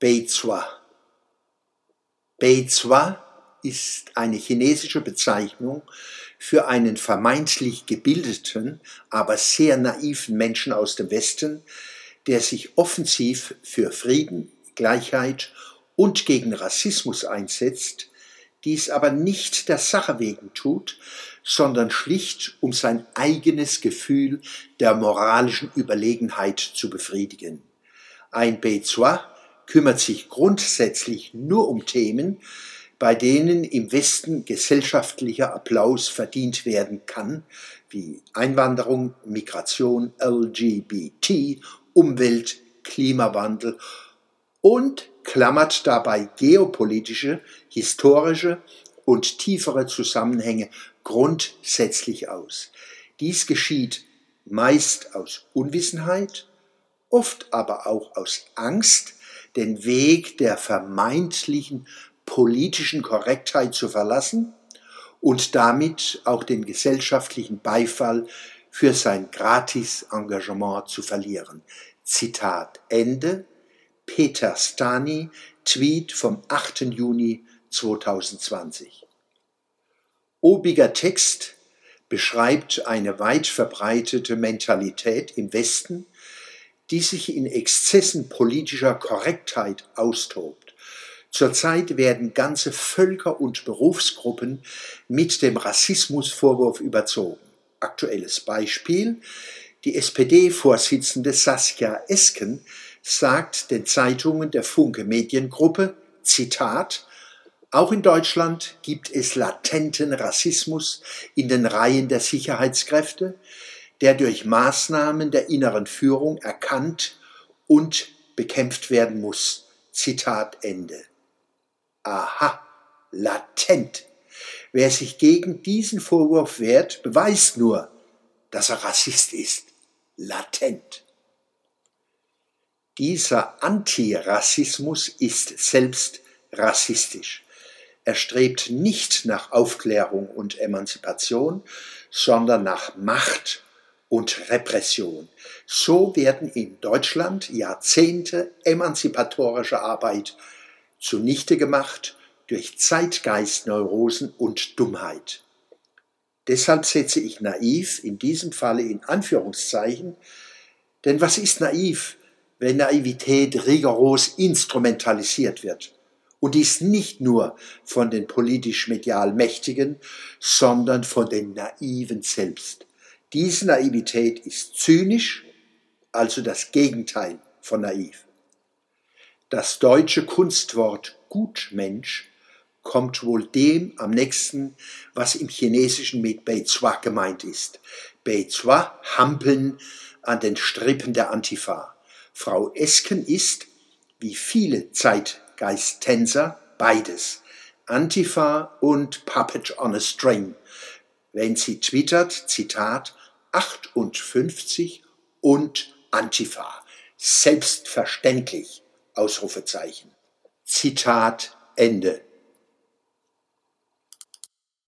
Beizhua. Beizhua ist eine chinesische Bezeichnung für einen vermeintlich gebildeten, aber sehr naiven Menschen aus dem Westen, der sich offensiv für Frieden, Gleichheit und gegen Rassismus einsetzt, dies aber nicht der Sache wegen tut, sondern schlicht um sein eigenes Gefühl der moralischen Überlegenheit zu befriedigen. Ein Beizhua kümmert sich grundsätzlich nur um Themen, bei denen im Westen gesellschaftlicher Applaus verdient werden kann, wie Einwanderung, Migration, LGBT, Umwelt, Klimawandel und klammert dabei geopolitische, historische und tiefere Zusammenhänge grundsätzlich aus. Dies geschieht meist aus Unwissenheit, oft aber auch aus Angst, den Weg der vermeintlichen politischen Korrektheit zu verlassen und damit auch den gesellschaftlichen Beifall für sein Gratis-Engagement zu verlieren. Zitat Ende. Peter Stani, Tweet vom 8. Juni 2020. Obiger Text beschreibt eine weit verbreitete Mentalität im Westen, die sich in Exzessen politischer Korrektheit austobt. Zurzeit werden ganze Völker und Berufsgruppen mit dem Rassismusvorwurf überzogen. Aktuelles Beispiel. Die SPD-Vorsitzende Saskia Esken sagt den Zeitungen der Funke Mediengruppe, Zitat, auch in Deutschland gibt es latenten Rassismus in den Reihen der Sicherheitskräfte, der durch Maßnahmen der inneren Führung erkannt und bekämpft werden muss. Zitat Ende. Aha, latent. Wer sich gegen diesen Vorwurf wehrt, beweist nur, dass er Rassist ist. Latent. Dieser Antirassismus ist selbst rassistisch. Er strebt nicht nach Aufklärung und Emanzipation, sondern nach Macht und Repression. So werden in Deutschland Jahrzehnte emanzipatorischer Arbeit zunichte gemacht durch Zeitgeistneurosen und Dummheit. Deshalb setze ich naiv in diesem Falle in Anführungszeichen, denn was ist naiv, wenn Naivität rigoros instrumentalisiert wird? Und dies nicht nur von den politisch-medial Mächtigen, sondern von den Naiven selbst. Diese Naivität ist zynisch, also das Gegenteil von naiv. Das deutsche Kunstwort Gutmensch kommt wohl dem am nächsten, was im Chinesischen mit Beizhua gemeint ist. Beizhua, Hampeln an den Strippen der Antifa. Frau Esken ist, wie viele Zeitgeisttänzer, beides. Antifa und Puppet on a String. Wenn sie twittert, Zitat, 58 und Antifa. Selbstverständlich. Ausrufezeichen. Zitat Ende.